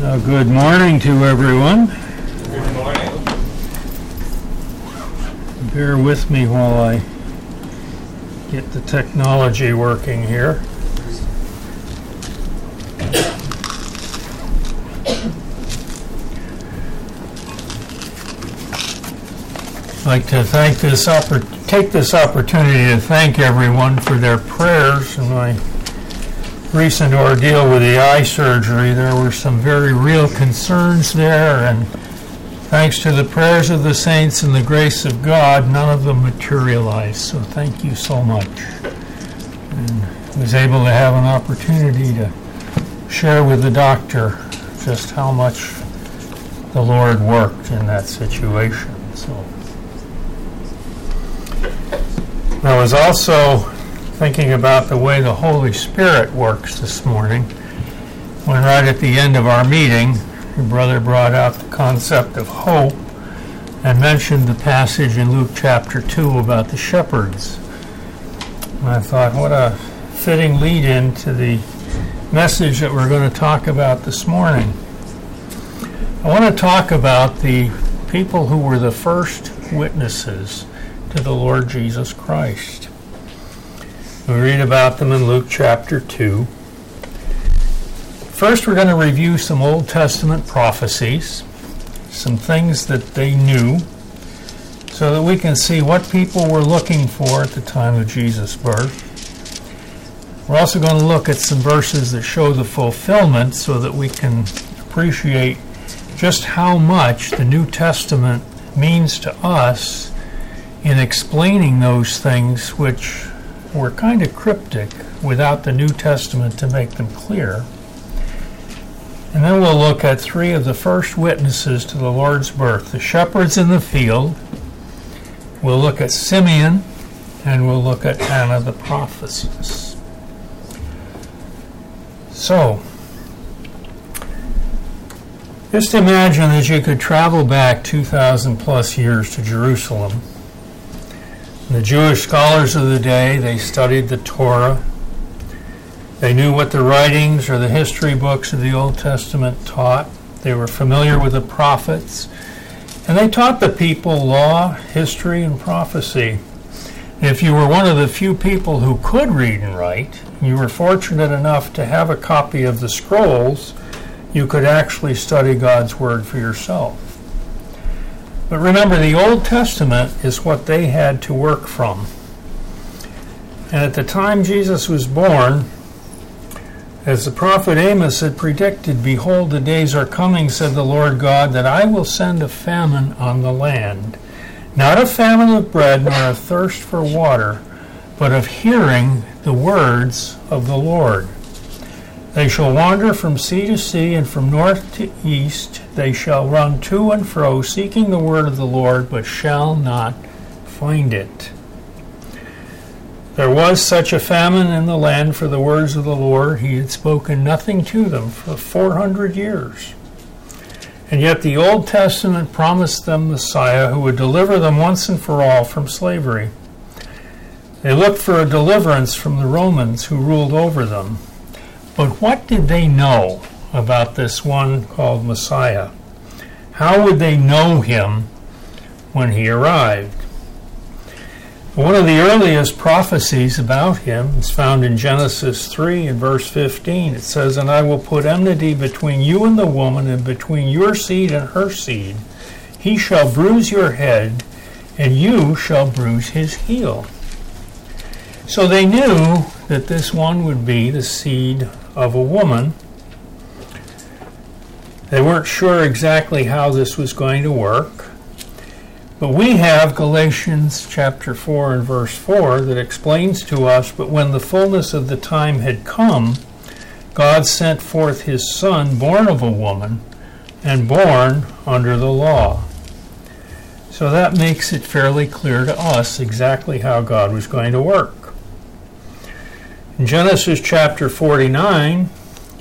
Uh, good morning to everyone. Good morning. Bear with me while I get the technology working here. I'd like to thank this oppor- take this opportunity to thank everyone for their prayers in my recent ordeal with the eye surgery. There were some very real concerns there, and thanks to the prayers of the saints and the grace of God, none of them materialized. So thank you so much. And I was able to have an opportunity to share with the doctor just how much the Lord worked in that situation. So I was also thinking about the way the Holy Spirit works this morning. When right at the end of our meeting, your brother brought out the concept of hope and mentioned the passage in Luke chapter 2 about the shepherds. And I thought, what a fitting lead in to the message that we're going to talk about this morning. I want to talk about the people who were the first witnesses to the Lord Jesus Christ. We read about them in Luke chapter 2. First, we're going to review some Old Testament prophecies, some things that they knew, so that we can see what people were looking for at the time of Jesus' birth. We're also going to look at some verses that show the fulfillment so that we can appreciate just how much the New Testament means to us in explaining those things which were kind of cryptic without the New Testament to make them clear. And then we'll look at three of the first witnesses to the Lord's birth the shepherds in the field. We'll look at Simeon, and we'll look at Anna the prophetess. So, just imagine that you could travel back 2,000 plus years to Jerusalem. The Jewish scholars of the day, they studied the Torah. They knew what the writings or the history books of the Old Testament taught. They were familiar with the prophets. And they taught the people law, history, and prophecy. If you were one of the few people who could read and write, and you were fortunate enough to have a copy of the scrolls, you could actually study God's Word for yourself. But remember, the Old Testament is what they had to work from. And at the time Jesus was born, as the prophet Amos had predicted, Behold, the days are coming, said the Lord God, that I will send a famine on the land. Not a famine of bread, nor a thirst for water, but of hearing the words of the Lord. They shall wander from sea to sea, and from north to east. They shall run to and fro, seeking the word of the Lord, but shall not find it. There was such a famine in the land for the words of the Lord. He had spoken nothing to them for 400 years. And yet the Old Testament promised them Messiah who would deliver them once and for all from slavery. They looked for a deliverance from the Romans who ruled over them. But what did they know about this one called Messiah? How would they know him when he arrived? One of the earliest prophecies about him is found in Genesis 3 and verse 15. It says, And I will put enmity between you and the woman, and between your seed and her seed. He shall bruise your head, and you shall bruise his heel. So they knew that this one would be the seed of a woman. They weren't sure exactly how this was going to work. But we have Galatians chapter 4 and verse 4 that explains to us, But when the fullness of the time had come, God sent forth his Son, born of a woman, and born under the law. So that makes it fairly clear to us exactly how God was going to work. In Genesis chapter 49,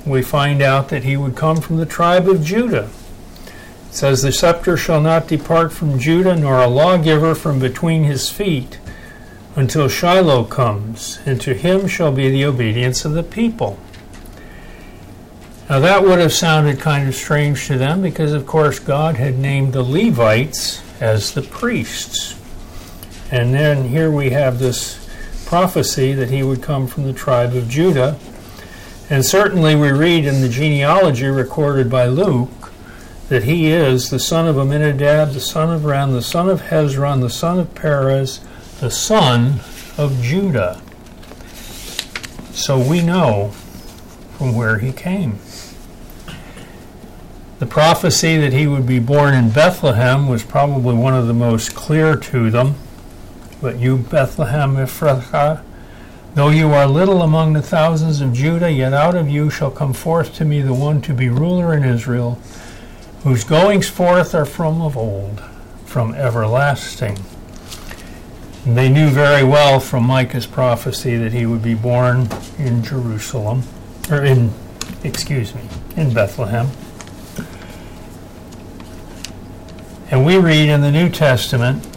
we find out that he would come from the tribe of Judah. It says, The scepter shall not depart from Judah, nor a lawgiver from between his feet, until Shiloh comes, and to him shall be the obedience of the people. Now that would have sounded kind of strange to them because, of course, God had named the Levites as the priests. And then here we have this prophecy that he would come from the tribe of Judah. And certainly we read in the genealogy recorded by Luke that he is the son of Amminadab, the son of Ram, the son of Hezron, the son of Perez, the son of Judah. So we know from where he came. The prophecy that he would be born in Bethlehem was probably one of the most clear to them. But you, Bethlehem Ephrathah, though you are little among the thousands of Judah, yet out of you shall come forth to me the one to be ruler in Israel, whose goings forth are from of old, from everlasting. And they knew very well from Micah's prophecy that he would be born in Jerusalem, or in, excuse me, in Bethlehem. And we read in the New Testament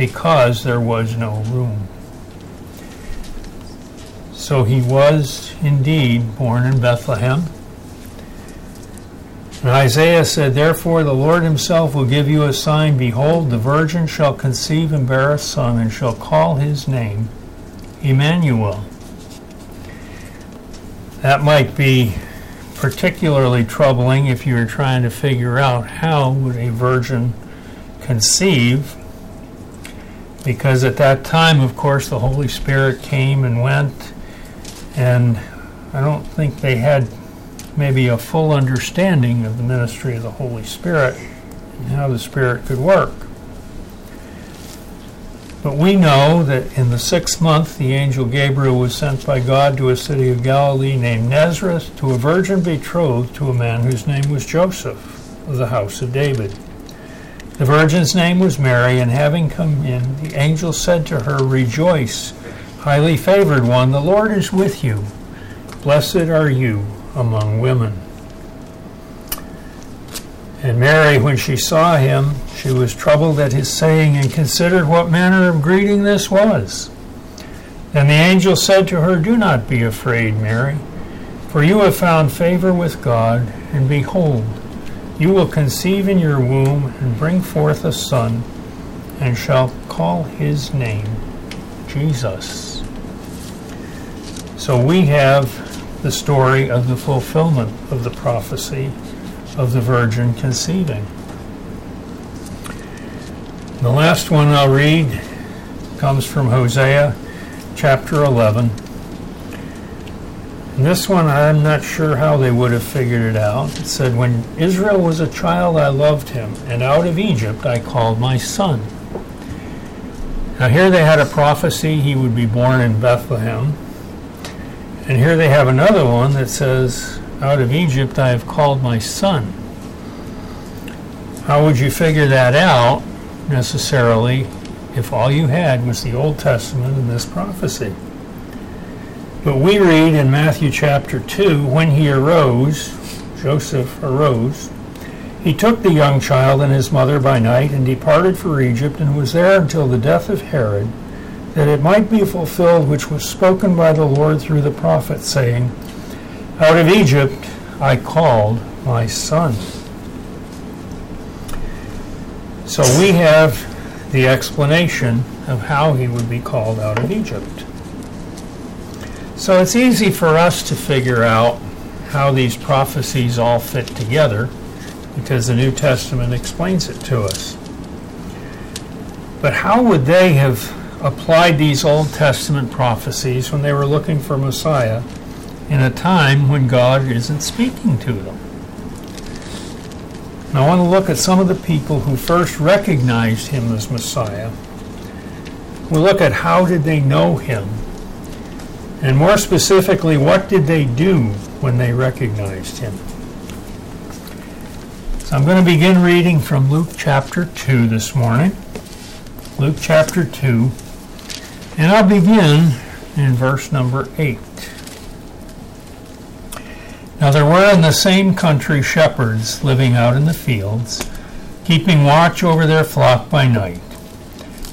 because there was no room. So he was indeed born in Bethlehem. And Isaiah said, Therefore the Lord himself will give you a sign. Behold, the virgin shall conceive and bear a son, and shall call his name Emmanuel. That might be particularly troubling if you were trying to figure out how would a virgin conceive because at that time of course the holy spirit came and went and i don't think they had maybe a full understanding of the ministry of the holy spirit and how the spirit could work but we know that in the sixth month, the angel Gabriel was sent by God to a city of Galilee named Nazareth to a virgin betrothed to a man whose name was Joseph of the house of David. The virgin's name was Mary, and having come in, the angel said to her, Rejoice, highly favored one, the Lord is with you. Blessed are you among women. And Mary, when she saw him, she was troubled at his saying and considered what manner of greeting this was. Then the angel said to her, Do not be afraid, Mary, for you have found favor with God, and behold, you will conceive in your womb and bring forth a son, and shall call his name Jesus. So we have the story of the fulfillment of the prophecy of the virgin conceiving. The last one I'll read comes from Hosea chapter 11. And this one, I'm not sure how they would have figured it out. It said, When Israel was a child, I loved him, and out of Egypt I called my son. Now, here they had a prophecy he would be born in Bethlehem. And here they have another one that says, out of Egypt I have called my son. How would you figure that out necessarily if all you had was the Old Testament and this prophecy? But we read in Matthew chapter 2 when he arose, Joseph arose, he took the young child and his mother by night and departed for Egypt and was there until the death of Herod, that it might be fulfilled which was spoken by the Lord through the prophet, saying, out of Egypt I called my son. So we have the explanation of how he would be called out of Egypt. So it's easy for us to figure out how these prophecies all fit together because the New Testament explains it to us. But how would they have applied these Old Testament prophecies when they were looking for Messiah in a time when God isn't speaking to them. I want to look at some of the people who first recognized him as Messiah. We'll look at how did they know him? And more specifically, what did they do when they recognized him? So I'm going to begin reading from Luke chapter 2 this morning. Luke chapter 2. And I'll begin in verse number 8. Now there were in the same country shepherds living out in the fields, keeping watch over their flock by night.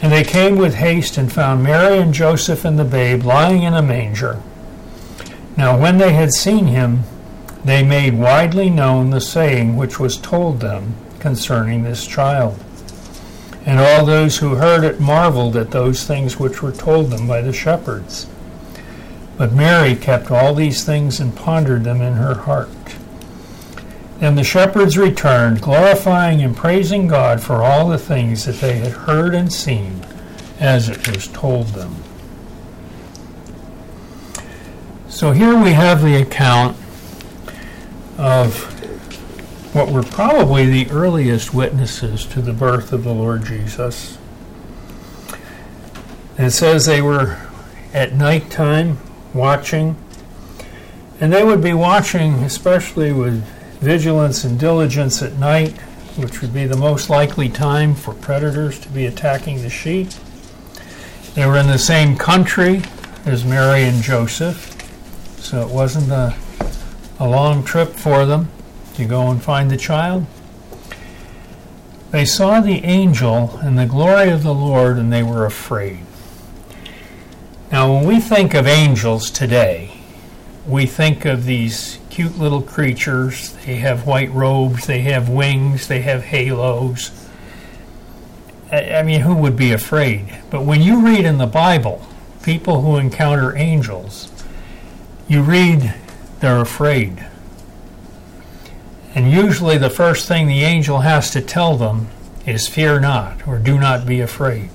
And they came with haste and found Mary and Joseph and the babe lying in a manger. Now, when they had seen him, they made widely known the saying which was told them concerning this child. And all those who heard it marveled at those things which were told them by the shepherds. But Mary kept all these things and pondered them in her heart. Then the shepherds returned, glorifying and praising God for all the things that they had heard and seen, as it was told them. So here we have the account of what were probably the earliest witnesses to the birth of the Lord Jesus. It says they were at night time watching, and they would be watching, especially with vigilance and diligence at night, which would be the most likely time for predators to be attacking the sheep. They were in the same country as Mary and Joseph, so it wasn't a, a long trip for them to go and find the child. They saw the angel and the glory of the Lord, and they were afraid. Now, when we think of angels today, we think of these cute little creatures. They have white robes, they have wings, they have halos. I mean, who would be afraid? But when you read in the Bible, people who encounter angels, you read they're afraid. And usually the first thing the angel has to tell them is fear not or do not be afraid.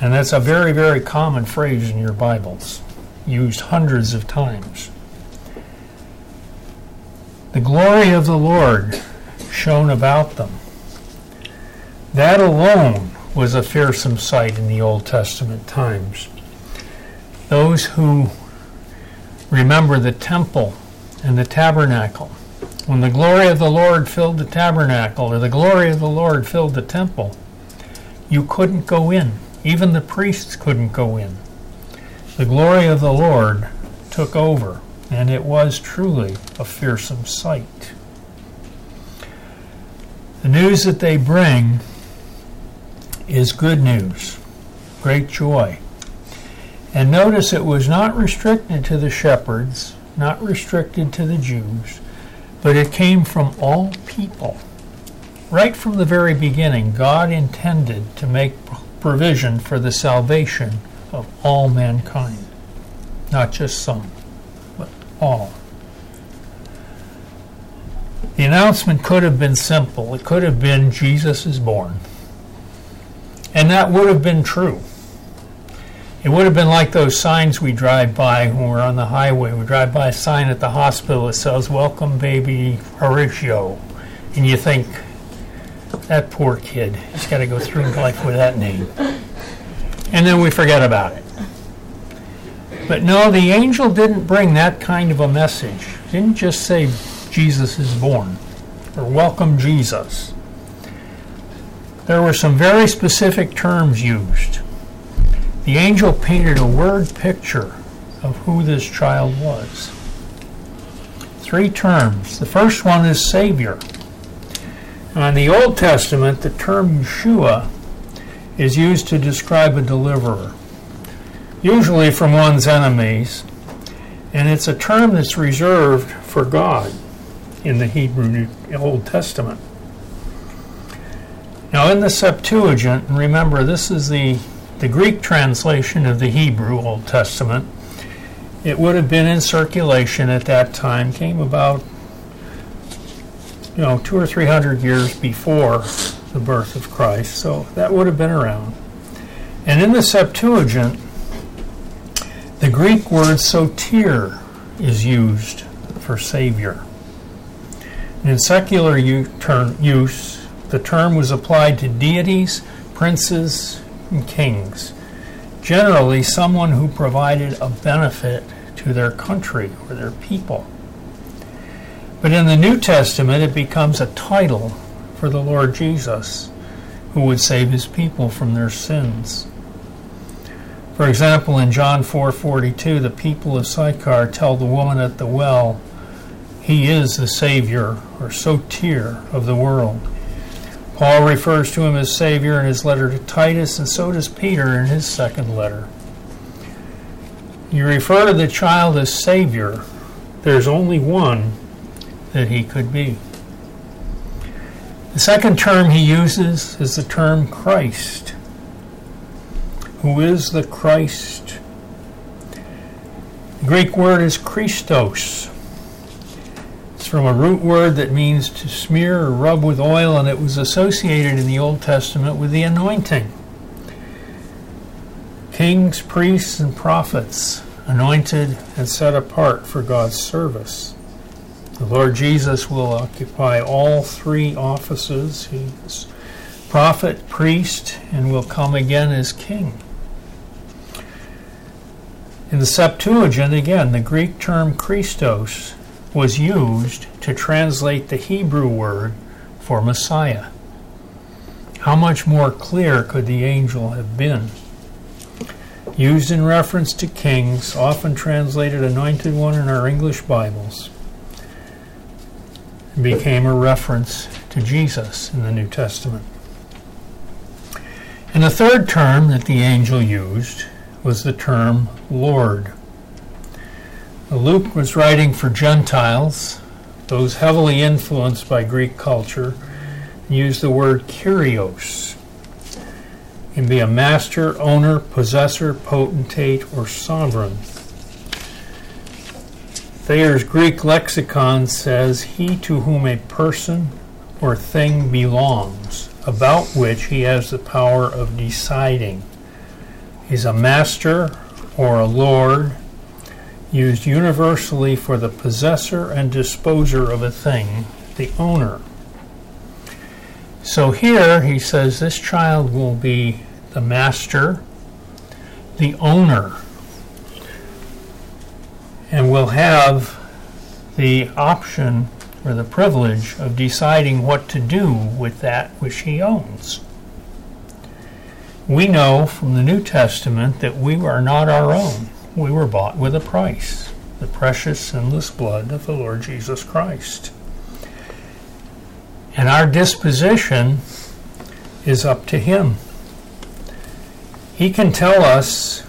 And that's a very, very common phrase in your Bibles, used hundreds of times. The glory of the Lord shone about them. That alone was a fearsome sight in the Old Testament times. Those who remember the temple and the tabernacle, when the glory of the Lord filled the tabernacle or the glory of the Lord filled the temple, you couldn't go in. Even the priests couldn't go in. The glory of the Lord took over and it was truly a fearsome sight. The news that they bring is good news, great joy. And notice it was not restricted to the shepherds, not restricted to the Jews, but it came from all people. Right from the very beginning, God intended to make provision for the salvation of all mankind, not just some but all. The announcement could have been simple. It could have been Jesus is born. And that would have been true. It would have been like those signs we drive by when we're on the highway. We drive by a sign at the hospital that says, Welcome, baby Horatio. And you think, that poor kid, he's got to go through life with that name. And then we forget about it. But no, the angel didn't bring that kind of a message. didn't just say Jesus is born or welcome Jesus. There were some very specific terms used. The angel painted a word picture of who this child was. Three terms. The first one is Savior. In the Old Testament, the term Yeshua is used to describe a deliverer, usually from one's enemies, and it's a term that's reserved for God in the Hebrew Old Testament. Now, in the Septuagint, remember this is the, the Greek translation of the Hebrew Old Testament, it would have been in circulation at that time, came about, you know, two or three hundred years before the birth of Christ, so that would have been around. And in the Septuagint, the Greek word soter is used for Savior. And in secular use, the term was applied to deities, princes, and kings. Generally, someone who provided a benefit to their country or their people. But in the New Testament, it becomes a title for the Lord Jesus, who would save his people from their sins. For example, in John 4:42, the people of Sychar tell the woman at the well, "He is the Savior or soter of the world." Paul refers to him as Savior in his letter to Titus, and so does Peter in his second letter. You refer to the child as Savior, there's only one that he could be. The second term he uses is the term Christ. Who is the Christ? The Greek word is Christos. It's from a root word that means to smear or rub with oil, and it was associated in the Old Testament with the anointing. Kings, priests, and prophets anointed and set apart for God's service. The Lord Jesus will occupy all three offices. He's prophet, priest, and will come again as king. In the Septuagint, again, the Greek term Christos was used to translate the Hebrew word for Messiah. How much more clear could the angel have been? Used in reference to kings, often translated anointed one in our English Bibles, became a reference to Jesus in the New Testament. And the third term that the angel used was the term Lord. Luke was writing for Gentiles, those heavily influenced by Greek culture, used the word kurios. Can be a master, owner, possessor, potentate, or sovereign. Thayer's Greek lexicon says, He to whom a person or thing belongs, about which he has the power of deciding. He's a master or a lord used universally for the possessor and disposer of a thing, the owner. So here he says this child will be the master, the owner, and will have the option or the privilege of deciding what to do with that which he owns. We know from the New Testament that we are not our own we were bought with a price, the precious sinless blood of the Lord Jesus Christ. And our disposition is up to Him. He can tell us,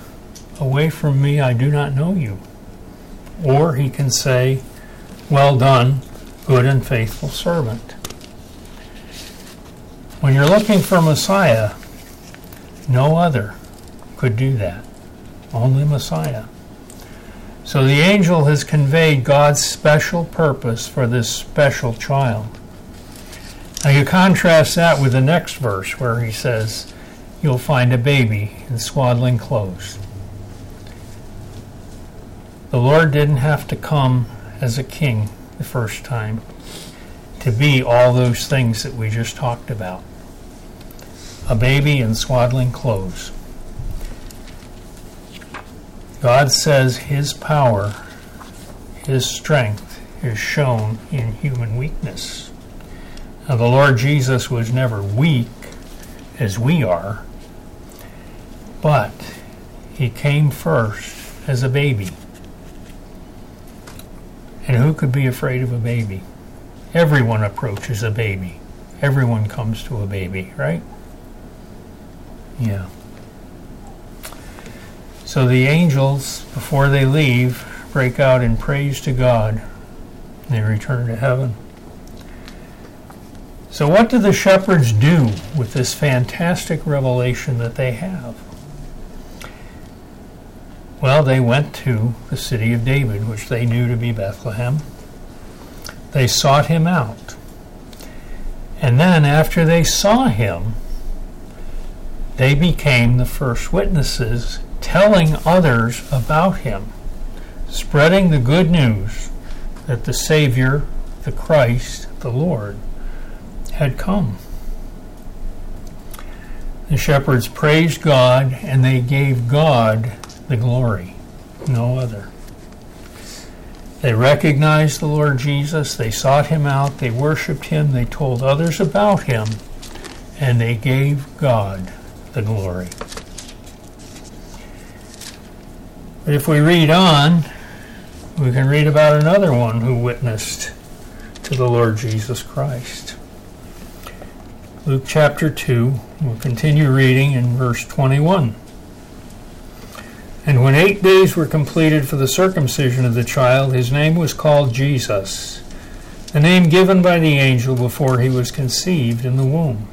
Away from me, I do not know you. Or He can say, Well done, good and faithful servant. When you're looking for Messiah, no other could do that only Messiah. So the angel has conveyed God's special purpose for this special child. Now you contrast that with the next verse where he says, You'll find a baby in swaddling clothes. The Lord didn't have to come as a king the first time to be all those things that we just talked about. A baby in swaddling clothes. God says his power, his strength is shown in human weakness. Now, the Lord Jesus was never weak as we are, but he came first as a baby. Who could be afraid of a baby? Everyone approaches a baby everyone comes to a baby, right? Yeah. So the angels, before they leave, break out in praise to God. They return to heaven. So, what do the shepherds do with this fantastic revelation that they have? Well, they went to the city of David, which they knew to be Bethlehem. They sought him out. And then, after they saw him, they became the first witnesses, telling others about him, spreading the good news that the Savior, the Christ, the Lord, had come. The shepherds praised God and they gave God the glory, no other. They recognized the Lord Jesus, they sought him out, they worshiped him, they told others about him, and they gave God the glory. But if we read on, we can read about another one who witnessed to the Lord Jesus Christ. Luke chapter 2, we'll continue reading in verse 21. And when eight days were completed for the circumcision of the child, his name was called Jesus, the name given by the angel before he was conceived in the womb.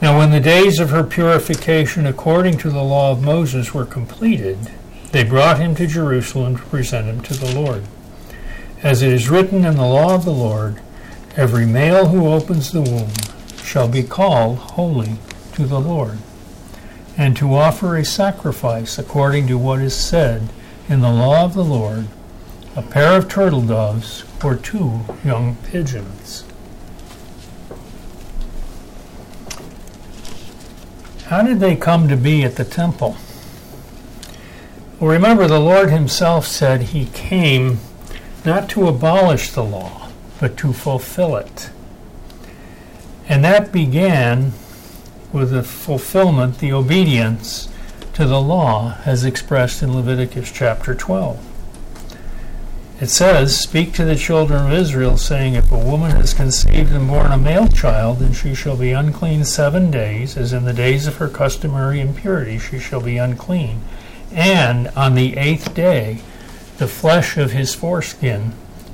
Now, when the days of her purification according to the law of Moses were completed, they brought him to Jerusalem to present him to the Lord. As it is written in the law of the Lord, every male who opens the womb shall be called holy to the Lord, and to offer a sacrifice according to what is said in the law of the Lord, a pair of turtle doves or two young pigeons. How did they come to be at the temple? Well, remember, the Lord Himself said He came not to abolish the law, but to fulfill it. And that began with the fulfillment, the obedience to the law as expressed in Leviticus chapter 12. It says, Speak to the children of Israel, saying, If a woman has conceived and born a male child, then she shall be unclean seven days, as in the days of her customary impurity she shall be unclean. And on the eighth day, the flesh of his foreskin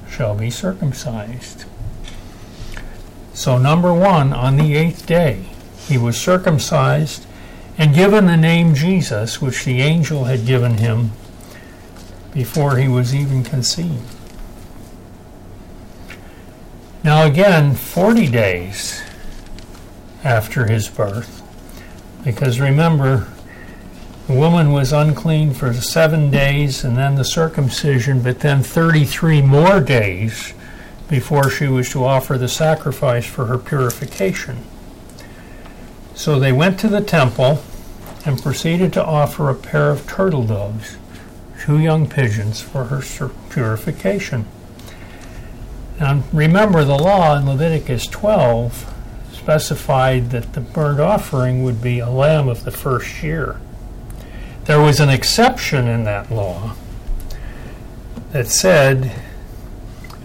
shall be circumcised. So, number one, on the eighth day, he was circumcised and given the name Jesus, which the angel had given him before he was even conceived. Now, again, 40 days after his birth, because remember, the woman was unclean for seven days and then the circumcision, but then 33 more days before she was to offer the sacrifice for her purification. So they went to the temple and proceeded to offer a pair of turtle doves, two young pigeons, for her purification. Now remember, the law in Leviticus 12 specified that the burnt offering would be a lamb of the first year. There was an exception in that law that said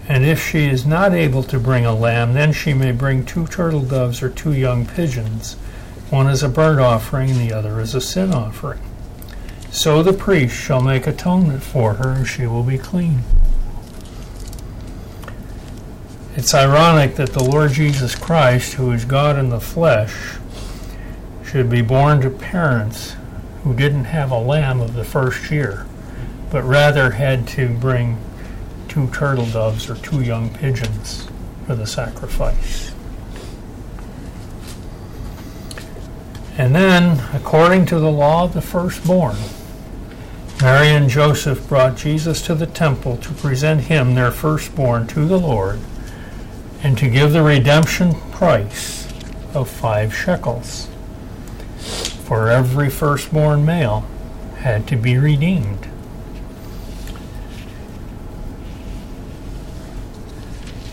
and if she is not able to bring a lamb, then she may bring two turtle doves or two young pigeons, one is a burnt offering and the other is a sin offering. So the priest shall make atonement for her, and she will be clean. It's ironic that the Lord Jesus Christ, who is God in the flesh, should be born to parents who didn't have a lamb of the first year, but rather had to bring two turtle doves or two young pigeons for the sacrifice. And then, according to the law of the firstborn, Mary and Joseph brought Jesus to the temple to present him, their firstborn, to the Lord and to give the redemption price of five shekels. For every firstborn male had to be redeemed.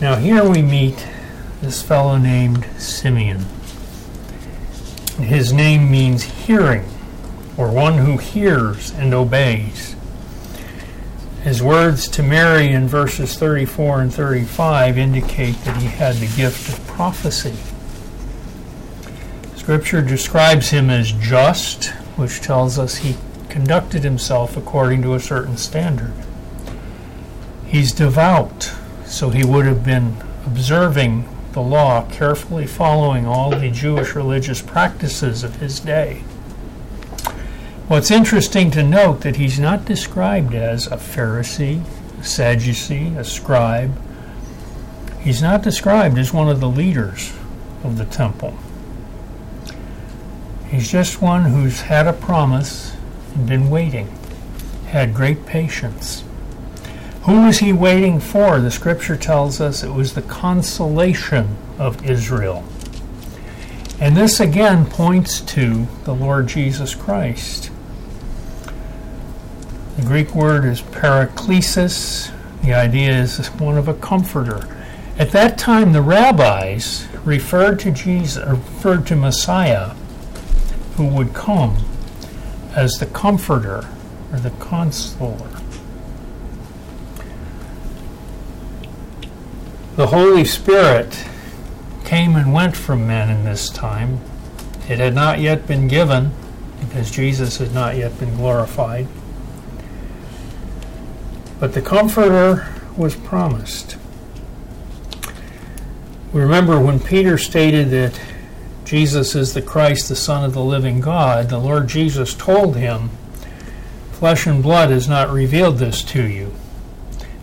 Now, here we meet this fellow named Simeon. His name means hearing, or one who hears and obeys. His words to Mary in verses 34 and 35 indicate that he had the gift of prophecy. Scripture describes him as just, which tells us he conducted himself according to a certain standard. He's devout, so he would have been observing the law, carefully following all the Jewish religious practices of his day. What's interesting to note that he's not described as a Pharisee, a Sadducee, a scribe. He's not described as one of the leaders of the temple. He's just one who's had a promise and been waiting, had great patience. Who was he waiting for? The scripture tells us it was the consolation of Israel. And this again points to the Lord Jesus Christ. The Greek word is paraklesis. The idea is one of a comforter. At that time, the rabbis referred to Jesus, referred to Messiah, who would come as the comforter or the consoler. The Holy Spirit came and went from men in this time. It had not yet been given because Jesus had not yet been glorified. But the Comforter was promised. We remember when Peter stated that Jesus is the Christ, the Son of the living God, the Lord Jesus told him, Flesh and blood has not revealed this to you.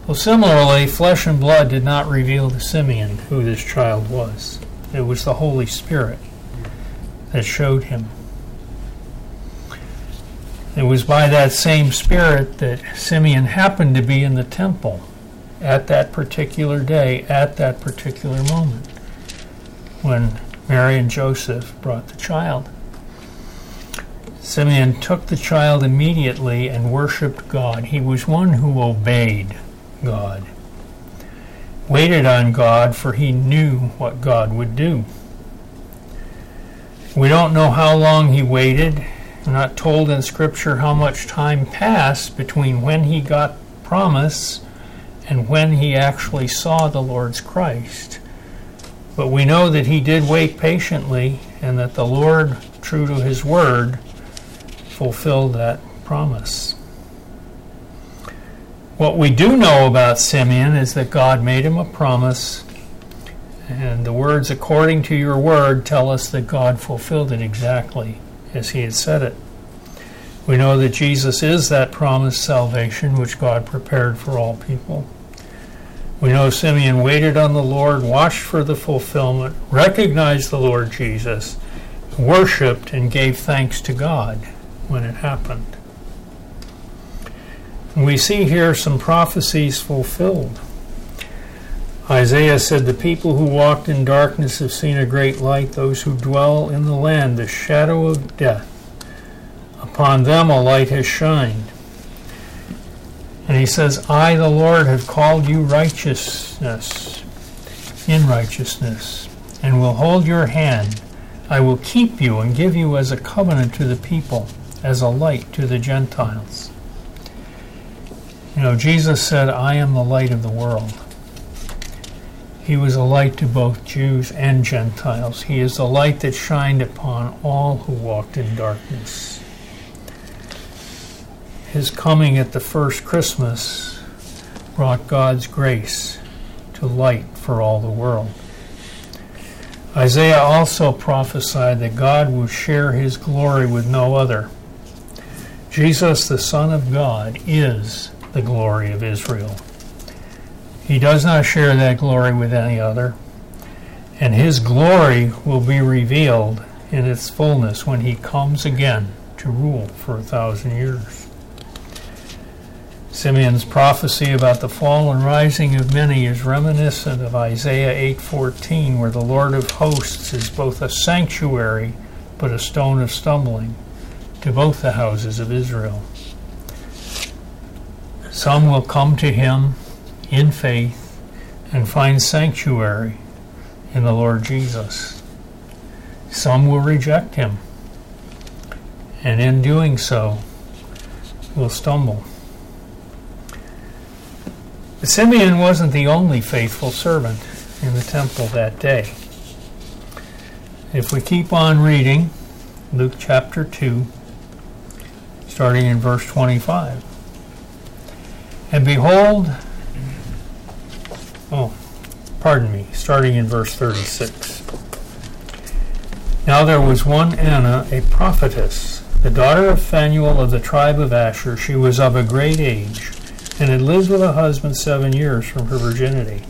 Well, similarly, flesh and blood did not reveal to Simeon who this child was. It was the Holy Spirit that showed him. It was by that same Spirit that Simeon happened to be in the temple at that particular day, at that particular moment, when Mary and Joseph brought the child. Simeon took the child immediately and worshiped God. He was one who obeyed God, waited on God, for he knew what God would do. We don't know how long he waited. We're not told in Scripture how much time passed between when he got promise and when he actually saw the Lord's Christ. But we know that he did wait patiently and that the Lord, true to his word, fulfilled that promise. What we do know about Simeon is that God made him a promise, and the words, according to your word, tell us that God fulfilled it exactly as he had said it. We know that Jesus is that promised salvation which God prepared for all people. We know Simeon waited on the Lord, watched for the fulfillment, recognized the Lord Jesus, worshiped, and gave thanks to God when it happened. We see here some prophecies fulfilled. Isaiah said, The people who walked in darkness have seen a great light, those who dwell in the land, the shadow of death. Upon them a light has shined. And he says, I, the Lord, have called you righteousness, in righteousness, and will hold your hand. I will keep you and give you as a covenant to the people, as a light to the Gentiles. You know, Jesus said, I am the light of the world. He was a light to both Jews and Gentiles. He is the light that shined upon all who walked in darkness. His coming at the first Christmas brought God's grace to light for all the world. Isaiah also prophesied that God would share his glory with no other. Jesus, the Son of God, is the glory of Israel. He does not share that glory with any other. And his glory will be revealed in its fullness when he comes again to rule for a thousand years. Simeon's prophecy about the fall and rising of many is reminiscent of Isaiah 8:14 where the Lord of hosts is both a sanctuary but a stone of stumbling to both the houses of Israel. Some will come to him in faith and find sanctuary in the Lord Jesus. Some will reject him, and in doing so, will stumble. But Simeon wasn't the only faithful servant in the temple that day. If we keep on reading, Luke chapter 2, starting in verse 25. And behold, oh, pardon me, starting in verse 36. Now there was one Anna, a prophetess, the daughter of Phanuel of the tribe of Asher. She was of a great age, and had lived with a husband seven years from her virginity.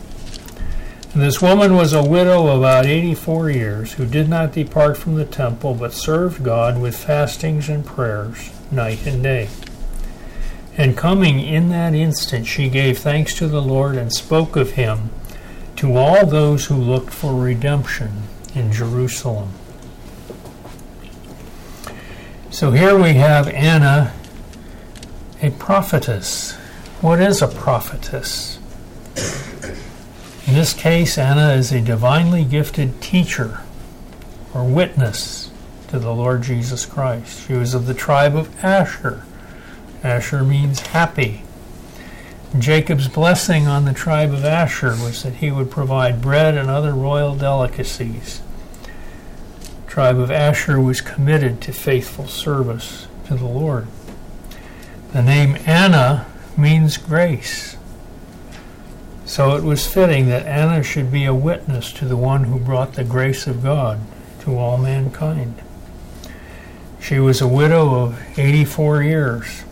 And this woman was a widow about 84 years, who did not depart from the temple, but served God with fastings and prayers night and day. And coming in that instant, she gave thanks to the Lord and spoke of him to all those who looked for redemption in Jerusalem. So here we have Anna, a prophetess. What is a prophetess? In this case, Anna is a divinely gifted teacher or witness to the Lord Jesus Christ. She was of the tribe of Asher. Asher means happy. Jacob's blessing on the tribe of Asher was that he would provide bread and other royal delicacies The tribe of Asher was committed to faithful service to the Lord. The name Anna means grace. So it was fitting that Anna should be a witness to the one who brought the grace of God to all mankind. She was a widow of 84 years,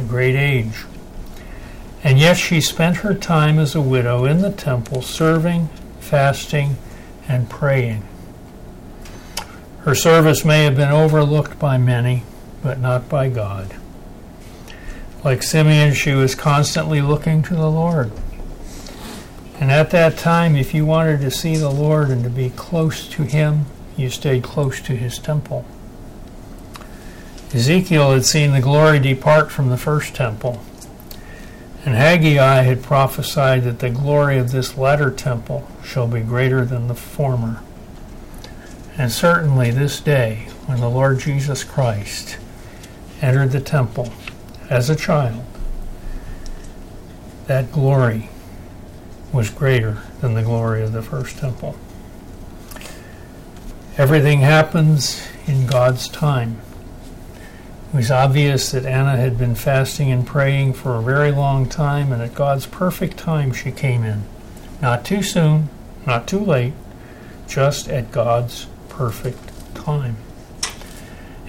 a great age. And yet she spent her time as a widow in the temple serving, fasting, and praying. Her service may have been overlooked by many, but not by God. Like Simeon, she was constantly looking to the Lord. And at that time, if you wanted to see the Lord and to be close to Him, you stayed close to His temple. Ezekiel had seen the glory depart from the first temple, and Haggai had prophesied that the glory of this latter temple shall be greater than the former. And certainly this day, when the Lord Jesus Christ entered the temple as a child, that glory was greater than the glory of the first temple. Everything happens in God's time. It was obvious that Anna had been fasting and praying for a very long time, and at God's perfect time she came in. Not too soon, not too late, just at God's perfect time.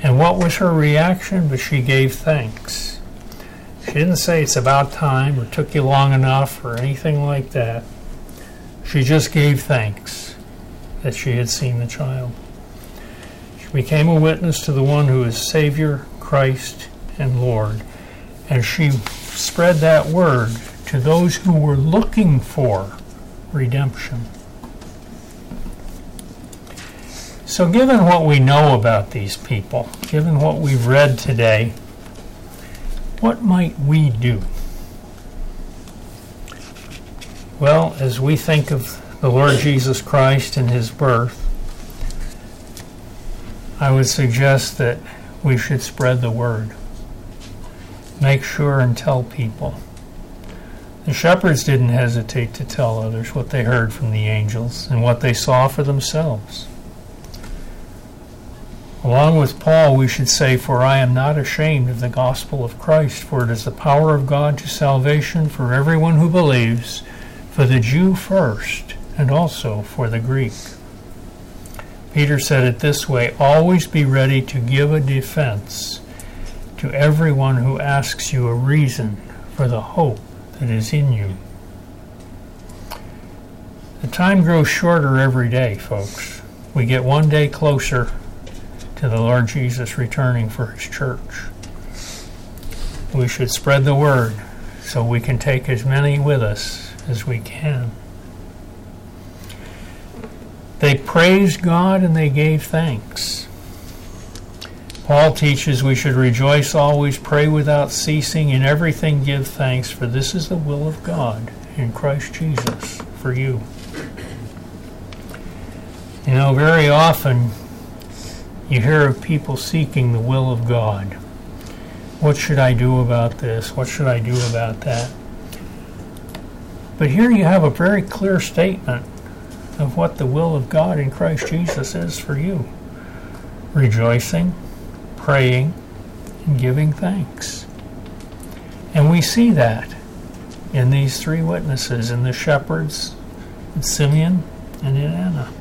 And what was her reaction? But she gave thanks. She didn't say it's about time or took you long enough or anything like that. She just gave thanks that she had seen the child. She became a witness to the one who is Savior, Christ, and Lord. And she spread that word to those who were looking for redemption. So, given what we know about these people, given what we've read today, what might we do? Well, as we think of the Lord Jesus Christ and his birth, I would suggest that we should spread the word. Make sure and tell people. The shepherds didn't hesitate to tell others what they heard from the angels and what they saw for themselves. Along with Paul, we should say, For I am not ashamed of the gospel of Christ, for it is the power of God to salvation for everyone who believes, for the Jew first, and also for the Greek. Peter said it this way Always be ready to give a defense to everyone who asks you a reason for the hope that is in you. The time grows shorter every day, folks. We get one day closer to the Lord Jesus returning for his church. We should spread the word so we can take as many with us as we can. They praised God and they gave thanks. Paul teaches we should rejoice always, pray without ceasing, in everything give thanks, for this is the will of God in Christ Jesus for you. You know, very often you hear of people seeking the will of God. What should I do about this? What should I do about that? But here you have a very clear statement of what the will of God in Christ Jesus is for you. Rejoicing, praying, and giving thanks. And we see that in these three witnesses in the shepherds, in Simeon, and in Anna.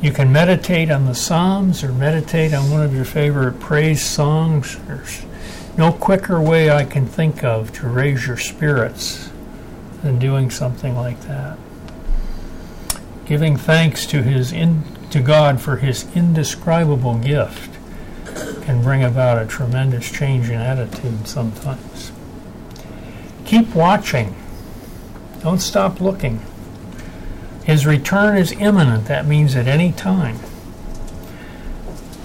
You can meditate on the Psalms or meditate on one of your favorite praise songs. There's no quicker way I can think of to raise your spirits than doing something like that. Giving thanks to his in, to God for his indescribable gift can bring about a tremendous change in attitude sometimes. Keep watching. Don't stop looking. His return is imminent. That means at any time.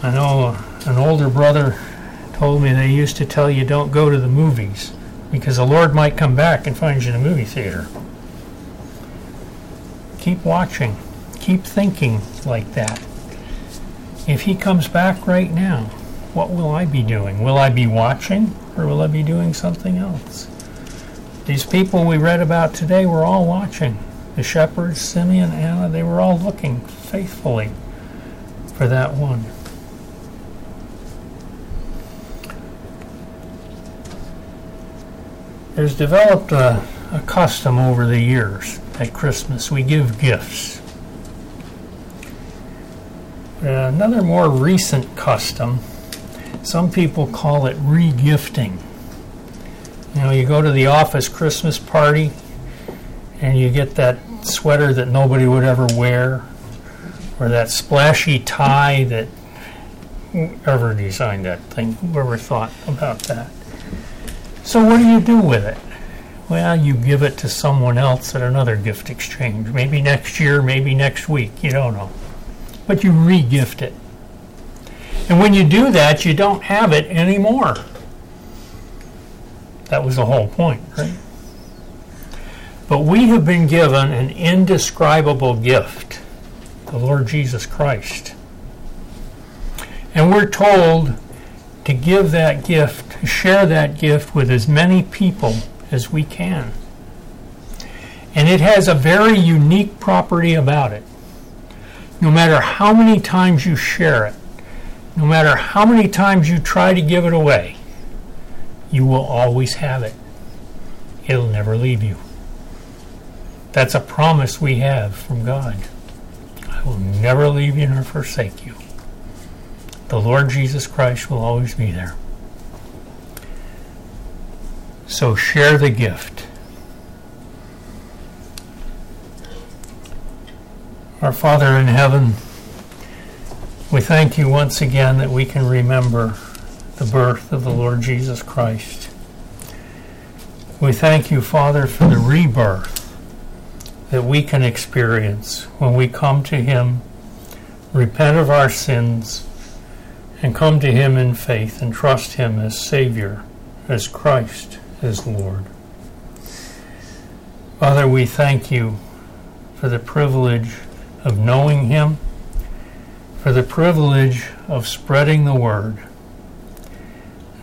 I know an older brother told me they used to tell you don't go to the movies because the Lord might come back and find you in a movie theater. Keep watching. Keep thinking like that. If He comes back right now, what will I be doing? Will I be watching or will I be doing something else? These people we read about today were all watching. The shepherds, Simeon, Anna, they were all looking faithfully for that one. There's developed a, a custom over the years at Christmas. We give gifts. Another more recent custom, some people call it regifting. You know, you go to the office Christmas party and you get that sweater that nobody would ever wear, or that splashy tie that whoever designed that thing, whoever thought about that. So, what do you do with it? Well, you give it to someone else at another gift exchange. Maybe next year, maybe next week, you don't know. But you re gift it. And when you do that, you don't have it anymore. That was the whole point, right? But we have been given an indescribable gift, the Lord Jesus Christ. And we're told to give that gift, share that gift with as many people as we can. And it has a very unique property about it. No matter how many times you share it, no matter how many times you try to give it away, you will always have it. It'll never leave you. That's a promise we have from God. I will never leave you nor forsake you. The Lord Jesus Christ will always be there. So share the gift. Our Father in heaven, we thank you once again that we can remember the birth of the Lord Jesus Christ. We thank you, Father, for the rebirth that we can experience when we come to Him, repent of our sins, and come to Him in faith and trust Him as Savior, as Christ, as Lord. Father, we thank you for the privilege of knowing Him, for the privilege of spreading the Word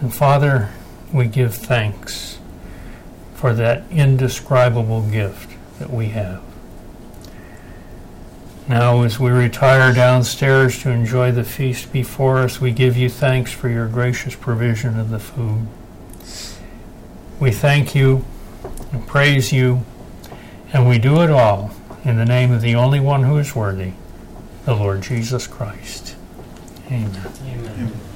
and Father, we give thanks for that indescribable gift that we have. Now, as we retire downstairs to enjoy the feast before us, we give you thanks for your gracious provision of the food. We thank you and praise you, and we do it all in the name of the only one who is worthy, the Lord Jesus Christ. Amen. Amen. Amen.